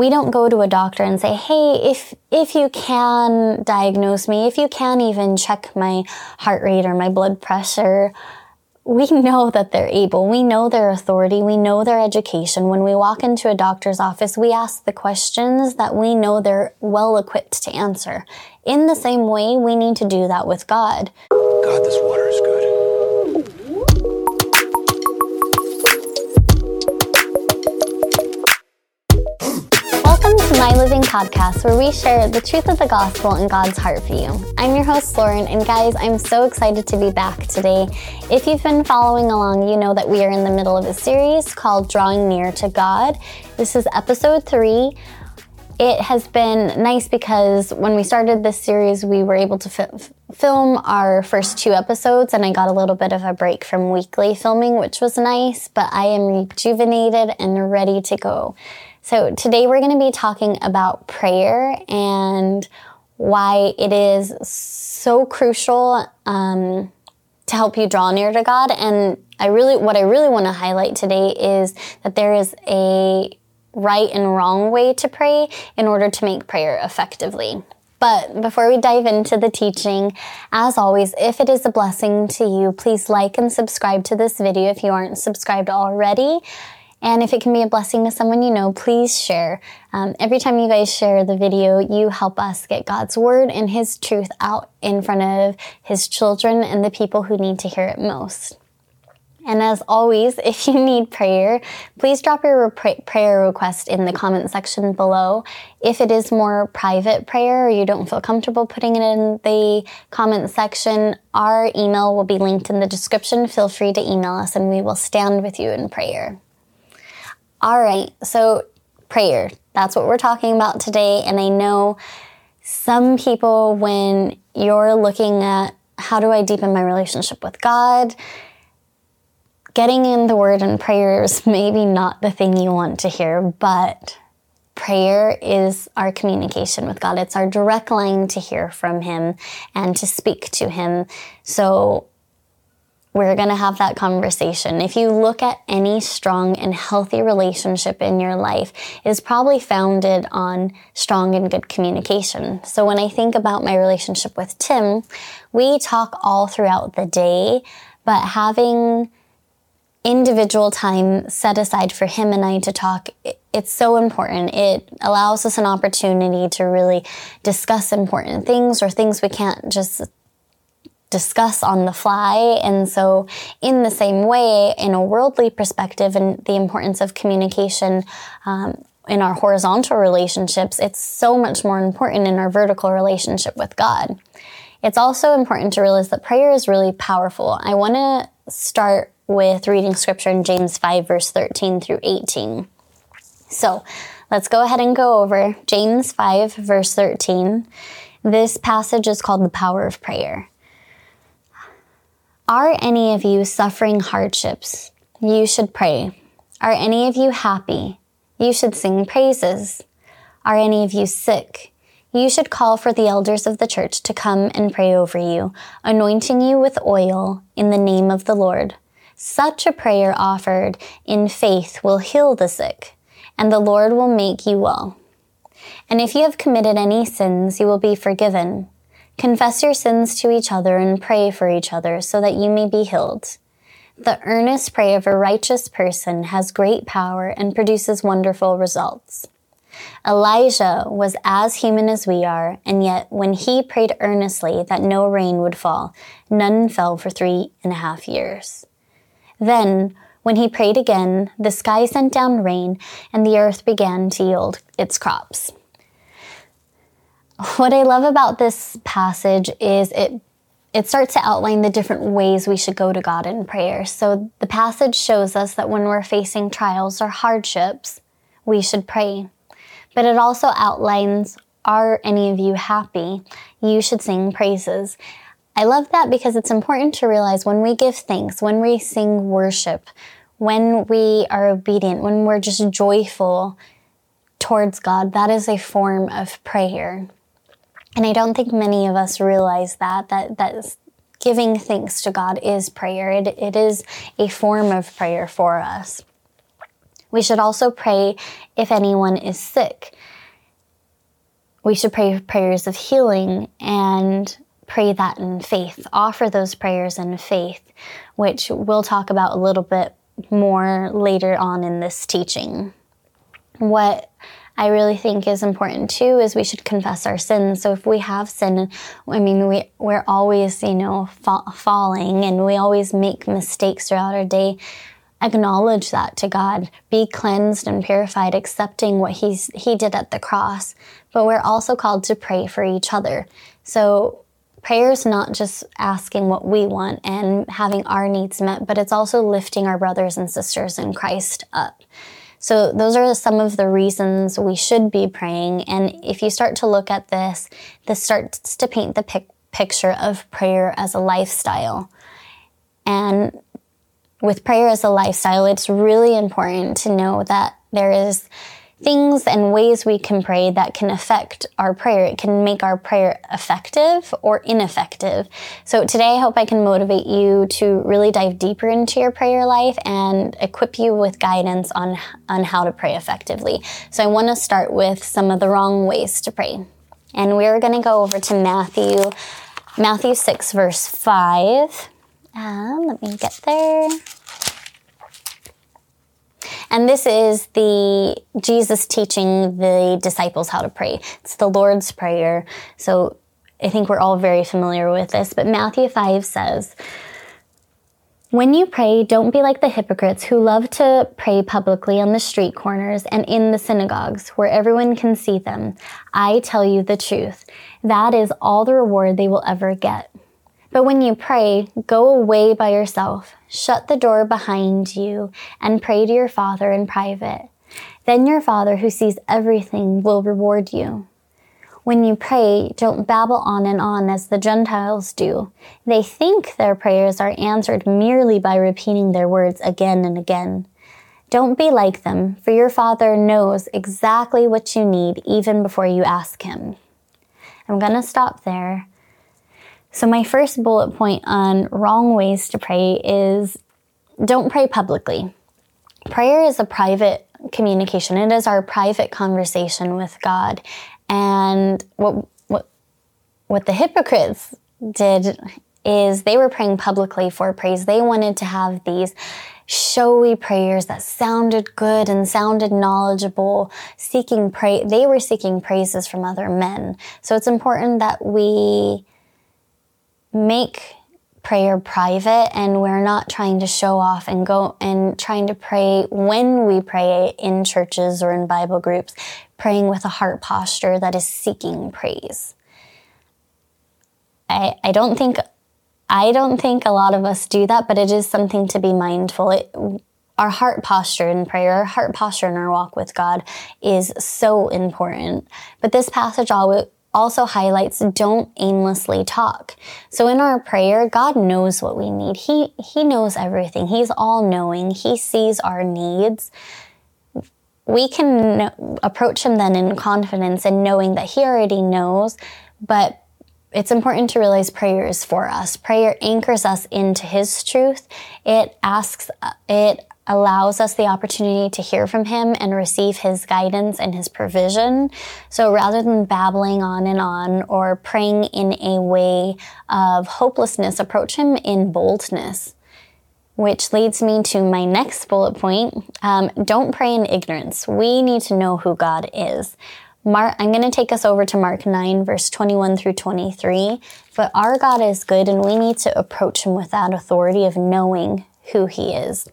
we don't go to a doctor and say, "Hey, if if you can diagnose me, if you can even check my heart rate or my blood pressure." We know that they're able. We know their authority. We know their education. When we walk into a doctor's office, we ask the questions that we know they're well equipped to answer. In the same way, we need to do that with God. God, this water is Podcast, where we share the truth of the gospel and God's heart for you. I'm your host, Lauren, and guys, I'm so excited to be back today. If you've been following along, you know that we are in the middle of a series called Drawing Near to God. This is episode three. It has been nice because when we started this series, we were able to fi- film our first two episodes, and I got a little bit of a break from weekly filming, which was nice, but I am rejuvenated and ready to go. So, today we're going to be talking about prayer and why it is so crucial um, to help you draw near to God. And I really, what I really want to highlight today is that there is a right and wrong way to pray in order to make prayer effectively. But before we dive into the teaching, as always, if it is a blessing to you, please like and subscribe to this video if you aren't subscribed already. And if it can be a blessing to someone you know, please share. Um, every time you guys share the video, you help us get God's word and His truth out in front of His children and the people who need to hear it most. And as always, if you need prayer, please drop your pra- prayer request in the comment section below. If it is more private prayer or you don't feel comfortable putting it in the comment section, our email will be linked in the description. Feel free to email us and we will stand with you in prayer. All right, so prayer. That's what we're talking about today. And I know some people, when you're looking at how do I deepen my relationship with God, getting in the word and prayer is maybe not the thing you want to hear, but prayer is our communication with God. It's our direct line to hear from Him and to speak to Him. So we're going to have that conversation. If you look at any strong and healthy relationship in your life, it is probably founded on strong and good communication. So when I think about my relationship with Tim, we talk all throughout the day, but having individual time set aside for him and I to talk, it's so important. It allows us an opportunity to really discuss important things or things we can't just discuss on the fly. And so, in the same way, in a worldly perspective and the importance of communication, um, in our horizontal relationships, it's so much more important in our vertical relationship with God. It's also important to realize that prayer is really powerful. I want to start with reading scripture in James 5, verse 13 through 18. So let's go ahead and go over James 5, verse 13. This passage is called the power of prayer. Are any of you suffering hardships? You should pray. Are any of you happy? You should sing praises. Are any of you sick? You should call for the elders of the church to come and pray over you, anointing you with oil in the name of the Lord. Such a prayer offered in faith will heal the sick, and the Lord will make you well. And if you have committed any sins, you will be forgiven. Confess your sins to each other and pray for each other so that you may be healed. The earnest prayer of a righteous person has great power and produces wonderful results. Elijah was as human as we are, and yet when he prayed earnestly that no rain would fall, none fell for three and a half years. Then, when he prayed again, the sky sent down rain, and the earth began to yield its crops. What I love about this passage is it it starts to outline the different ways we should go to God in prayer. So the passage shows us that when we're facing trials or hardships, we should pray. But it also outlines are any of you happy? You should sing praises. I love that because it's important to realize when we give thanks, when we sing worship, when we are obedient, when we're just joyful towards God, that is a form of prayer. And I don't think many of us realize that, that, that giving thanks to God is prayer. It, it is a form of prayer for us. We should also pray if anyone is sick. We should pray prayers of healing and pray that in faith. Offer those prayers in faith, which we'll talk about a little bit more later on in this teaching. What I really think is important too is we should confess our sins. So if we have sin, I mean, we, we're always, you know, fa- falling and we always make mistakes throughout our day. Acknowledge that to God. Be cleansed and purified, accepting what he's, He did at the cross. But we're also called to pray for each other. So prayer is not just asking what we want and having our needs met, but it's also lifting our brothers and sisters in Christ up. So, those are some of the reasons we should be praying. And if you start to look at this, this starts to paint the pic- picture of prayer as a lifestyle. And with prayer as a lifestyle, it's really important to know that there is things and ways we can pray that can affect our prayer. It can make our prayer effective or ineffective. So today I hope I can motivate you to really dive deeper into your prayer life and equip you with guidance on, on how to pray effectively. So I want to start with some of the wrong ways to pray. And we're going to go over to Matthew, Matthew 6 verse 5. Um, let me get there. And this is the Jesus teaching the disciples how to pray. It's the Lord's Prayer. So I think we're all very familiar with this. But Matthew 5 says, when you pray, don't be like the hypocrites who love to pray publicly on the street corners and in the synagogues where everyone can see them. I tell you the truth. That is all the reward they will ever get. But when you pray, go away by yourself, shut the door behind you, and pray to your Father in private. Then your Father, who sees everything, will reward you. When you pray, don't babble on and on as the Gentiles do. They think their prayers are answered merely by repeating their words again and again. Don't be like them, for your Father knows exactly what you need even before you ask Him. I'm going to stop there so, my first bullet point on wrong ways to pray is don't pray publicly. Prayer is a private communication, it is our private conversation with God. And what, what, what the hypocrites did is they were praying publicly for praise. They wanted to have these showy prayers that sounded good and sounded knowledgeable, seeking pray they were seeking praises from other men. So it's important that we make prayer private and we're not trying to show off and go and trying to pray when we pray in churches or in Bible groups, praying with a heart posture that is seeking praise. I, I don't think I don't think a lot of us do that, but it is something to be mindful. It, our heart posture in prayer, our heart posture in our walk with God is so important. But this passage also highlights don't aimlessly talk. So in our prayer, God knows what we need. He, he knows everything. He's all knowing. He sees our needs. We can approach him then in confidence and knowing that he already knows, but it's important to realize prayer is for us. Prayer anchors us into his truth. It asks, it allows us the opportunity to hear from Him and receive His guidance and His provision. So rather than babbling on and on or praying in a way of hopelessness, approach Him in boldness. Which leads me to my next bullet point. Um, don't pray in ignorance. We need to know who God is. Mark, I'm going to take us over to Mark 9, verse 21 through 23. But our God is good, and we need to approach Him with that authority of knowing who He is.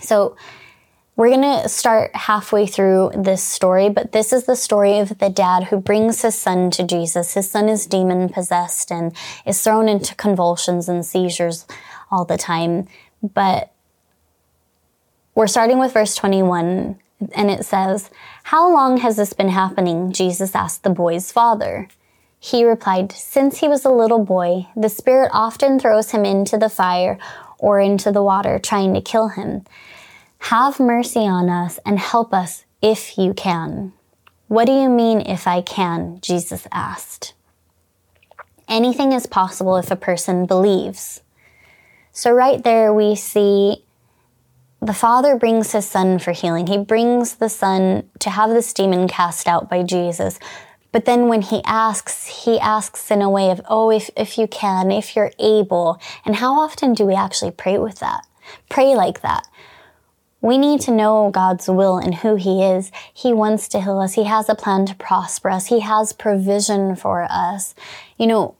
So we're going to start halfway through this story, but this is the story of the dad who brings his son to Jesus. His son is demon possessed and is thrown into convulsions and seizures all the time. But we're starting with verse 21, and it says, How long has this been happening? Jesus asked the boy's father. He replied, Since he was a little boy, the Spirit often throws him into the fire or into the water, trying to kill him. Have mercy on us and help us if you can. What do you mean, if I can? Jesus asked. Anything is possible if a person believes. So, right there, we see the father brings his son for healing. He brings the son to have this demon cast out by Jesus. But then when he asks, he asks in a way of, oh, if, if you can, if you're able. And how often do we actually pray with that? Pray like that. We need to know God's will and who He is. He wants to heal us. He has a plan to prosper us. He has provision for us. You know,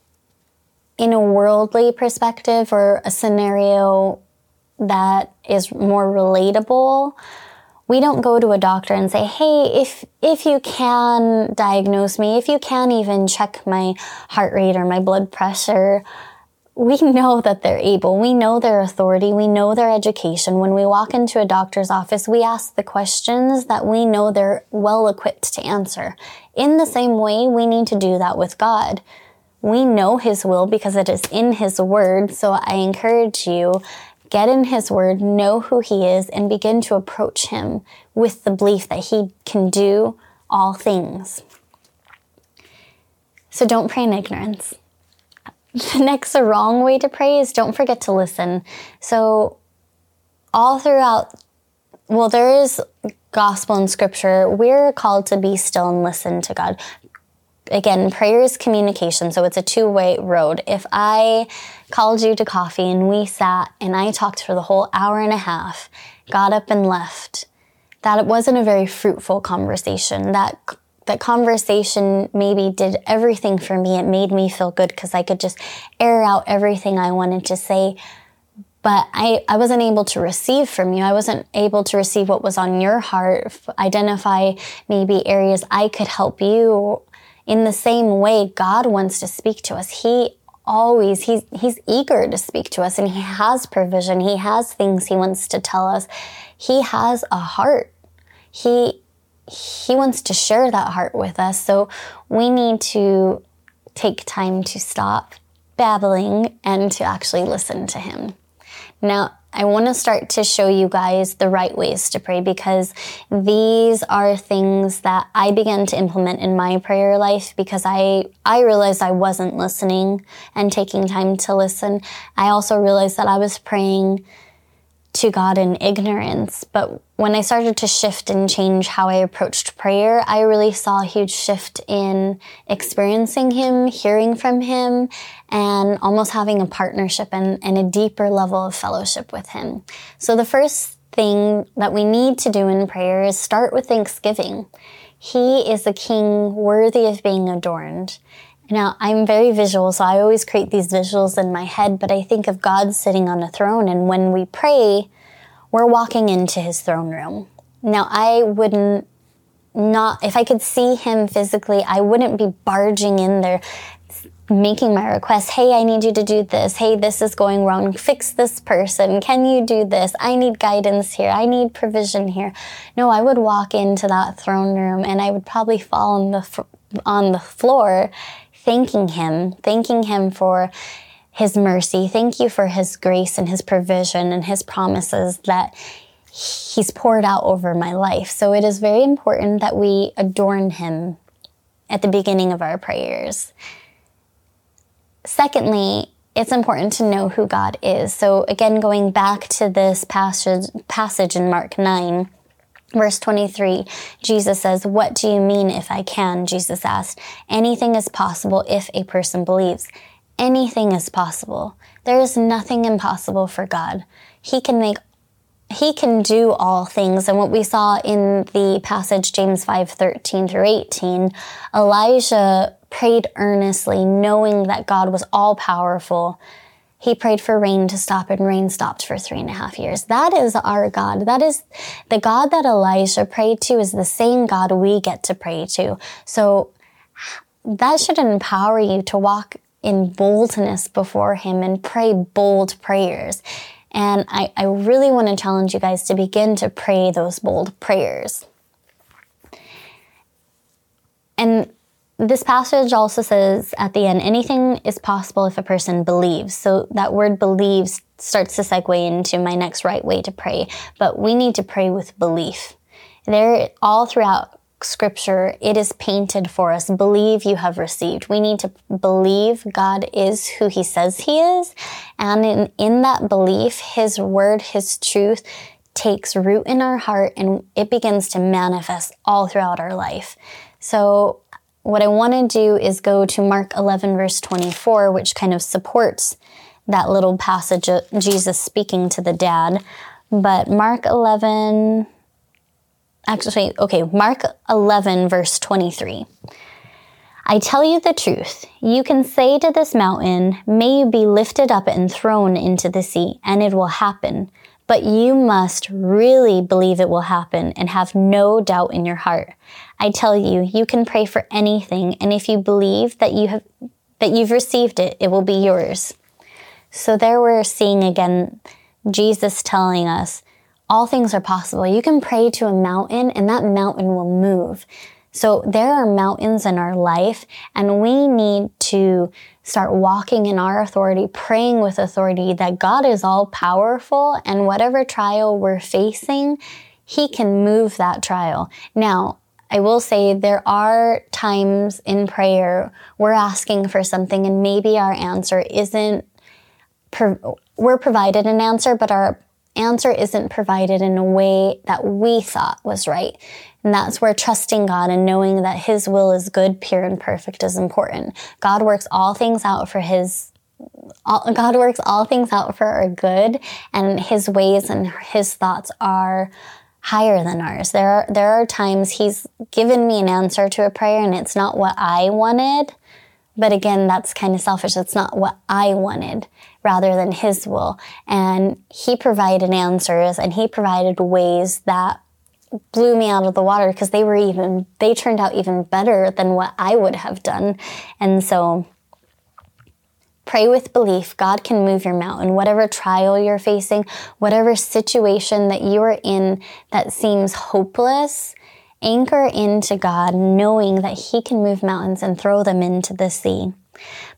in a worldly perspective or a scenario that is more relatable, we don't go to a doctor and say, "Hey, if if you can diagnose me, if you can even check my heart rate or my blood pressure, we know that they're able. We know their authority. We know their education. When we walk into a doctor's office, we ask the questions that we know they're well equipped to answer. In the same way, we need to do that with God. We know His will because it is in His Word. So I encourage you get in His Word, know who He is, and begin to approach Him with the belief that He can do all things. So don't pray in ignorance. The next wrong way to pray is don't forget to listen. So, all throughout, well, there is gospel and scripture. We're called to be still and listen to God again, prayer is communication, so it's a two way road. If I called you to coffee and we sat and I talked for the whole hour and a half, got up and left, that wasn't a very fruitful conversation. That that conversation maybe did everything for me. It made me feel good because I could just air out everything I wanted to say. But I, I wasn't able to receive from you. I wasn't able to receive what was on your heart, identify maybe areas I could help you in the same way, God wants to speak to us. He always, he's, he's eager to speak to us and he has provision. He has things he wants to tell us. He has a heart. He, he wants to share that heart with us. So we need to take time to stop babbling and to actually listen to him. Now, I want to start to show you guys the right ways to pray because these are things that I began to implement in my prayer life because I, I realized I wasn't listening and taking time to listen. I also realized that I was praying to God in ignorance. But when I started to shift and change how I approached prayer, I really saw a huge shift in experiencing Him, hearing from Him, and almost having a partnership and, and a deeper level of fellowship with Him. So the first thing that we need to do in prayer is start with thanksgiving. He is a king worthy of being adorned. Now, I'm very visual, so I always create these visuals in my head, but I think of God sitting on a throne, and when we pray, we're walking into his throne room. Now, I wouldn't not, if I could see him physically, I wouldn't be barging in there making my request. Hey, I need you to do this. Hey, this is going wrong. Fix this person. Can you do this? I need guidance here. I need provision here. No, I would walk into that throne room and I would probably fall on the, on the floor thanking Him, thanking Him for His mercy. Thank you for His grace and His provision and His promises that He's poured out over my life. So it is very important that we adorn Him at the beginning of our prayers. Secondly, it's important to know who God is. So again, going back to this passage, passage in Mark 9, Verse 23, Jesus says, What do you mean if I can? Jesus asked. Anything is possible if a person believes. Anything is possible. There is nothing impossible for God. He can make he can do all things. And what we saw in the passage, James 5 13 through 18, Elijah prayed earnestly, knowing that God was all powerful he prayed for rain to stop, and rain stopped for three and a half years. That is our God. That is the God that Elijah prayed to, is the same God we get to pray to. So that should empower you to walk in boldness before Him and pray bold prayers. And I, I really want to challenge you guys to begin to pray those bold prayers. And this passage also says at the end, anything is possible if a person believes. So that word believes starts to segue into my next right way to pray. But we need to pray with belief. There, all throughout scripture, it is painted for us. Believe you have received. We need to believe God is who he says he is. And in, in that belief, his word, his truth, takes root in our heart and it begins to manifest all throughout our life. So, what I want to do is go to Mark 11, verse 24, which kind of supports that little passage of Jesus speaking to the dad. But Mark 11, actually, okay, Mark 11, verse 23. I tell you the truth. You can say to this mountain, May you be lifted up and thrown into the sea, and it will happen. But you must really believe it will happen and have no doubt in your heart. I tell you, you can pray for anything, and if you believe that you have that you've received it, it will be yours. So there we're seeing again Jesus telling us all things are possible. You can pray to a mountain and that mountain will move. So there are mountains in our life and we need to start walking in our authority, praying with authority that God is all powerful and whatever trial we're facing, He can move that trial. Now, I will say there are times in prayer we're asking for something and maybe our answer isn't, we're provided an answer, but our answer isn't provided in a way that we thought was right. And that's where trusting God and knowing that His will is good, pure, and perfect is important. God works all things out for His all, God works all things out for our good, and His ways and His thoughts are higher than ours. There are there are times He's given me an answer to a prayer, and it's not what I wanted. But again, that's kind of selfish. It's not what I wanted rather than His will. And He provided answers, and He provided ways that blew me out of the water because they were even they turned out even better than what I would have done. And so pray with belief. God can move your mountain, whatever trial you're facing, whatever situation that you are in that seems hopeless. Anchor into God, knowing that He can move mountains and throw them into the sea.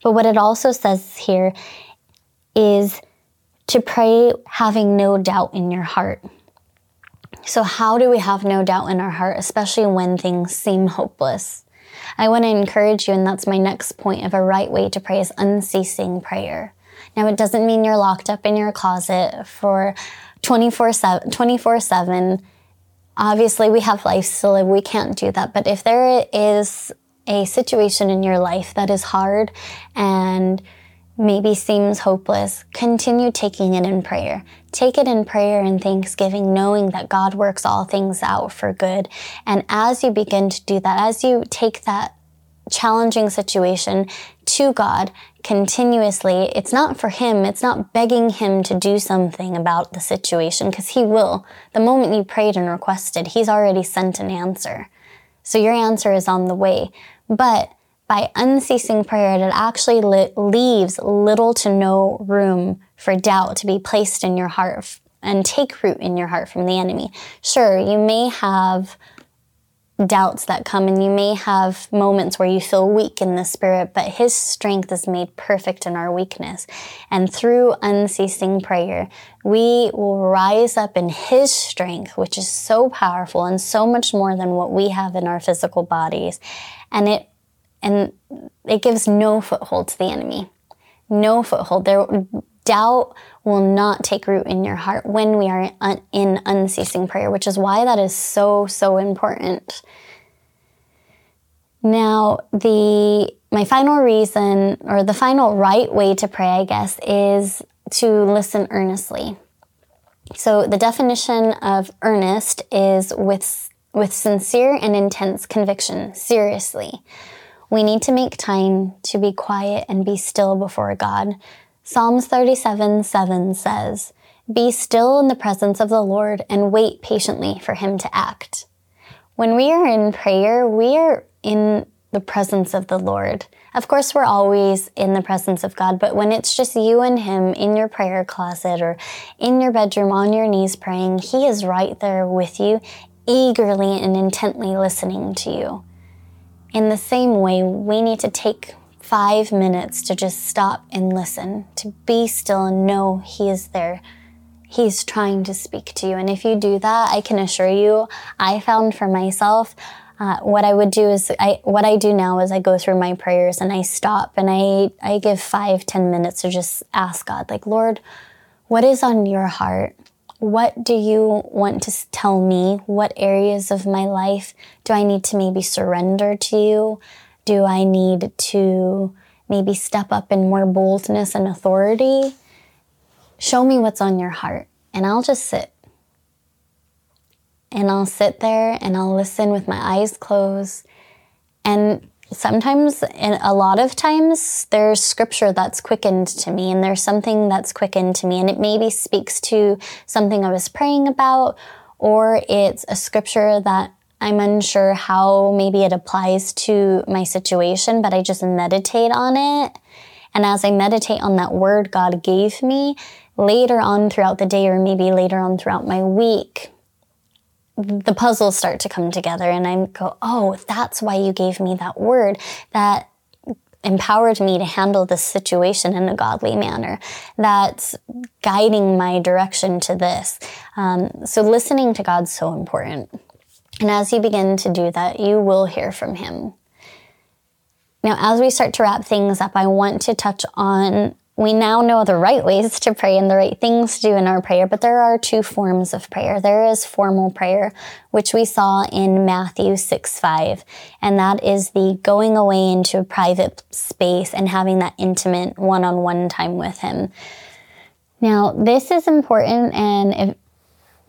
But what it also says here is to pray having no doubt in your heart. So, how do we have no doubt in our heart, especially when things seem hopeless? I want to encourage you, and that's my next point of a right way to pray is unceasing prayer. Now, it doesn't mean you're locked up in your closet for 24 7. Obviously, we have lives to live. We can't do that. But if there is a situation in your life that is hard and maybe seems hopeless, continue taking it in prayer. Take it in prayer and thanksgiving, knowing that God works all things out for good. And as you begin to do that, as you take that challenging situation to God continuously, it's not for Him, it's not begging Him to do something about the situation, because He will. The moment you prayed and requested, He's already sent an answer. So your answer is on the way. But by unceasing prayer, it actually li- leaves little to no room for doubt to be placed in your heart and take root in your heart from the enemy. Sure, you may have doubts that come and you may have moments where you feel weak in the spirit, but his strength is made perfect in our weakness. And through unceasing prayer, we will rise up in his strength, which is so powerful and so much more than what we have in our physical bodies. And it and it gives no foothold to the enemy. No foothold. There, doubt will not take root in your heart when we are in unceasing prayer, which is why that is so, so important. Now, the my final reason or the final right way to pray, I guess, is to listen earnestly. So the definition of earnest is with with sincere and intense conviction, seriously. We need to make time to be quiet and be still before God. Psalms 37 7 says, Be still in the presence of the Lord and wait patiently for him to act. When we are in prayer, we are in the presence of the Lord. Of course, we're always in the presence of God, but when it's just you and Him in your prayer closet or in your bedroom on your knees praying, He is right there with you, eagerly and intently listening to you. In the same way, we need to take five minutes to just stop and listen, to be still and know He is there. He's trying to speak to you. And if you do that, I can assure you, I found for myself, uh, what I would do is, I, what I do now is I go through my prayers and I stop and I, I give five, ten minutes to just ask God, like, Lord, what is on your heart? what do you want to tell me? What areas of my life do I need to maybe surrender to you? Do I need to maybe step up in more boldness and authority? Show me what's on your heart, and I'll just sit. And I'll sit there and I'll listen with my eyes closed. And sometimes, and a lot of times, there's scripture that's quickened to me, and there's something that's quickened to me, and it maybe speaks to something I was praying about, or it's a scripture that I'm unsure how maybe it applies to my situation, but I just meditate on it. And as I meditate on that word God gave me, later on throughout the day, or maybe later on throughout my week, the puzzles start to come together and I go, oh, that's why you gave me that word that empowered me to handle this situation in a godly manner. That's guiding my direction to this. Um, so listening to God's so important. And as you begin to do that, you will hear from Him. Now, as we start to wrap things up, I want to touch on we now know the right ways to pray and the right things to do in our prayer, but there are two forms of prayer. There is formal prayer, which we saw in Matthew 6 5, and that is the going away into a private space and having that intimate one on one time with Him. Now, this is important, and if,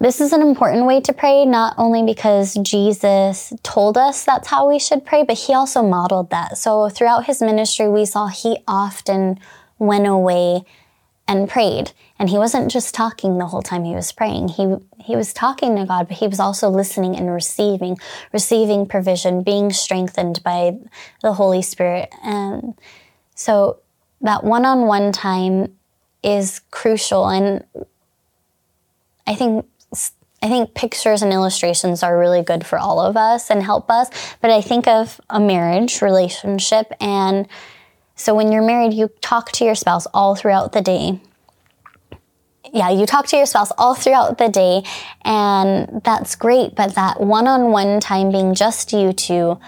this is an important way to pray, not only because Jesus told us that's how we should pray, but he also modeled that. So throughout his ministry, we saw he often went away and prayed. And he wasn't just talking the whole time he was praying. He he was talking to God, but he was also listening and receiving, receiving provision, being strengthened by the Holy Spirit. And so that one-on-one time is crucial and I think I think pictures and illustrations are really good for all of us and help us, but I think of a marriage relationship and so when you're married, you talk to your spouse all throughout the day. Yeah, you talk to your spouse all throughout the day, and that's great. But that one on one time being just you two,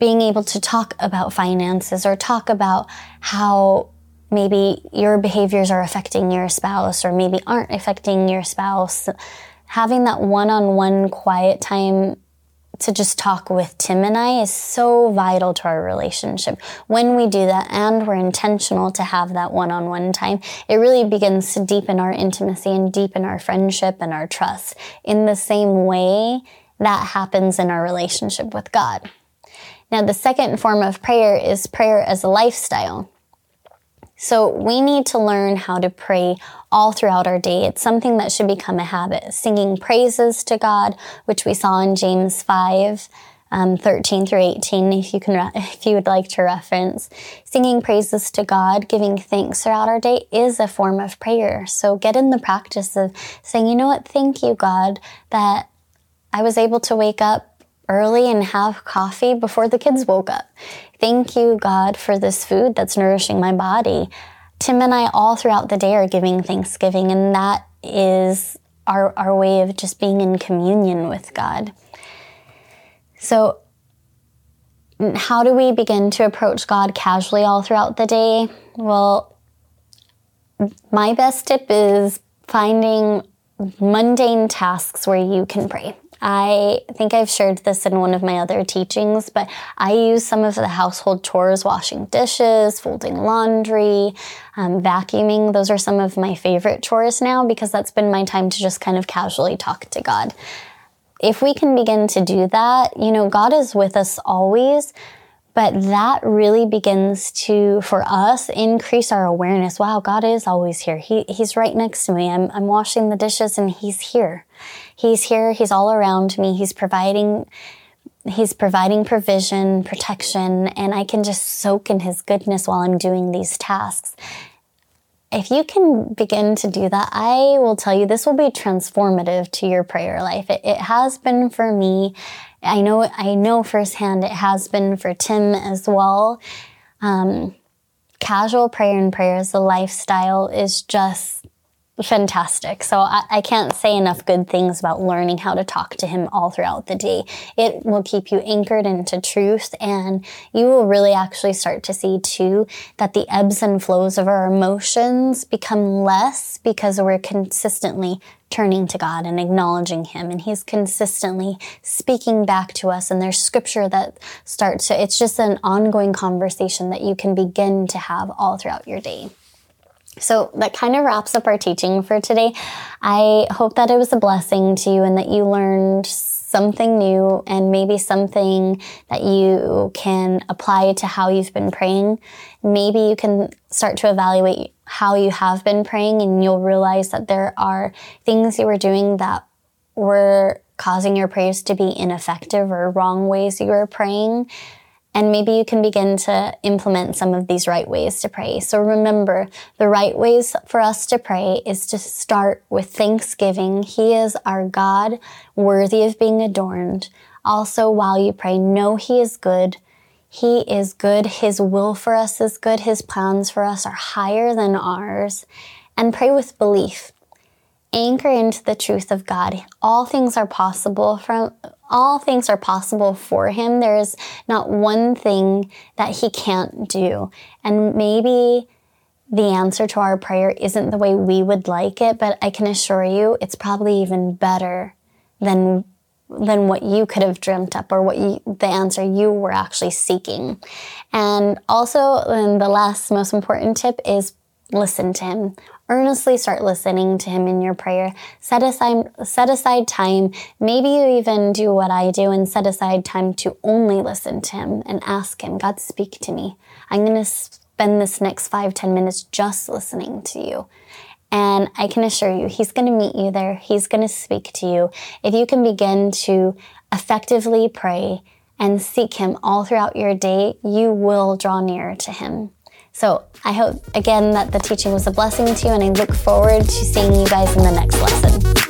being able to talk about finances or talk about how maybe your behaviors are affecting your spouse or maybe aren't affecting your spouse, having that one on one quiet time to just talk with Tim and I is so vital to our relationship. When we do that and we're intentional to have that one on one time, it really begins to deepen our intimacy and deepen our friendship and our trust in the same way that happens in our relationship with God. Now, the second form of prayer is prayer as a lifestyle. So we need to learn how to pray all throughout our day. It's something that should become a habit. Singing praises to God, which we saw in James 5. Um, 13 through 18, if you can, if you would like to reference. Singing praises to God, giving thanks throughout our day is a form of prayer. So get in the practice of saying, you know what, thank you, God, that I was able to wake up early and have coffee before the kids woke up. Thank you, God, for this food that's nourishing my body. Tim and I, all throughout the day, are giving Thanksgiving, and that is our, our way of just being in communion with God. So, how do we begin to approach God casually all throughout the day? Well, my best tip is finding mundane tasks where you can pray. I think I've shared this in one of my other teachings, but I use some of the household chores, washing dishes, folding laundry, um, vacuuming. Those are some of my favorite chores now because that's been my time to just kind of casually talk to God. If we can begin to do that, you know, God is with us always. But that really begins to, for us, increase our awareness. Wow, God is always here. He, he's right next to me. I'm, I'm washing the dishes and He's here. He's here. He's all around me. He's providing, He's providing provision, protection, and I can just soak in His goodness while I'm doing these tasks. If you can begin to do that, I will tell you this will be transformative to your prayer life. It, it has been for me I know, I know firsthand it has been for Tim as well. Um, casual prayer and prayer as a lifestyle is just fantastic. So I, I, can't say enough good things about learning how to talk to him all throughout the day. It will keep you anchored into truth and you will really actually start to see too that the ebbs and flows of our emotions become less because we're consistently turning to God and acknowledging him and he's consistently speaking back to us and there's scripture that starts to, it's just an ongoing conversation that you can begin to have all throughout your day. So that kind of wraps up our teaching for today. I hope that it was a blessing to you and that you learned something new and maybe something that you can apply to how you've been praying. Maybe you can start to evaluate how you have been praying and you'll realize that there are things you were doing that were causing your prayers to be ineffective or wrong ways you were praying. And maybe you can begin to implement some of these right ways to pray. So remember, the right ways for us to pray is to start with thanksgiving. He is our God, worthy of being adorned. Also, while you pray, know He is good. He is good. His will for us is good. His plans for us are higher than ours. And pray with belief anchor into the truth of God. All things are possible from all things are possible for him. There is not one thing that he can't do. And maybe the answer to our prayer isn't the way we would like it, but I can assure you it's probably even better than than what you could have dreamt up or what you, the answer you were actually seeking. And also, and the last most important tip is listen to him earnestly start listening to him in your prayer. Set aside, set aside time. Maybe you even do what I do and set aside time to only listen to him and ask him, God, speak to me. I'm going to spend this next five ten minutes just listening to you. And I can assure you, he's going to meet you there. He's going to speak to you. If you can begin to effectively pray and seek him all throughout your day, you will draw nearer to him. So I hope again that the teaching was a blessing to you and I look forward to seeing you guys in the next lesson.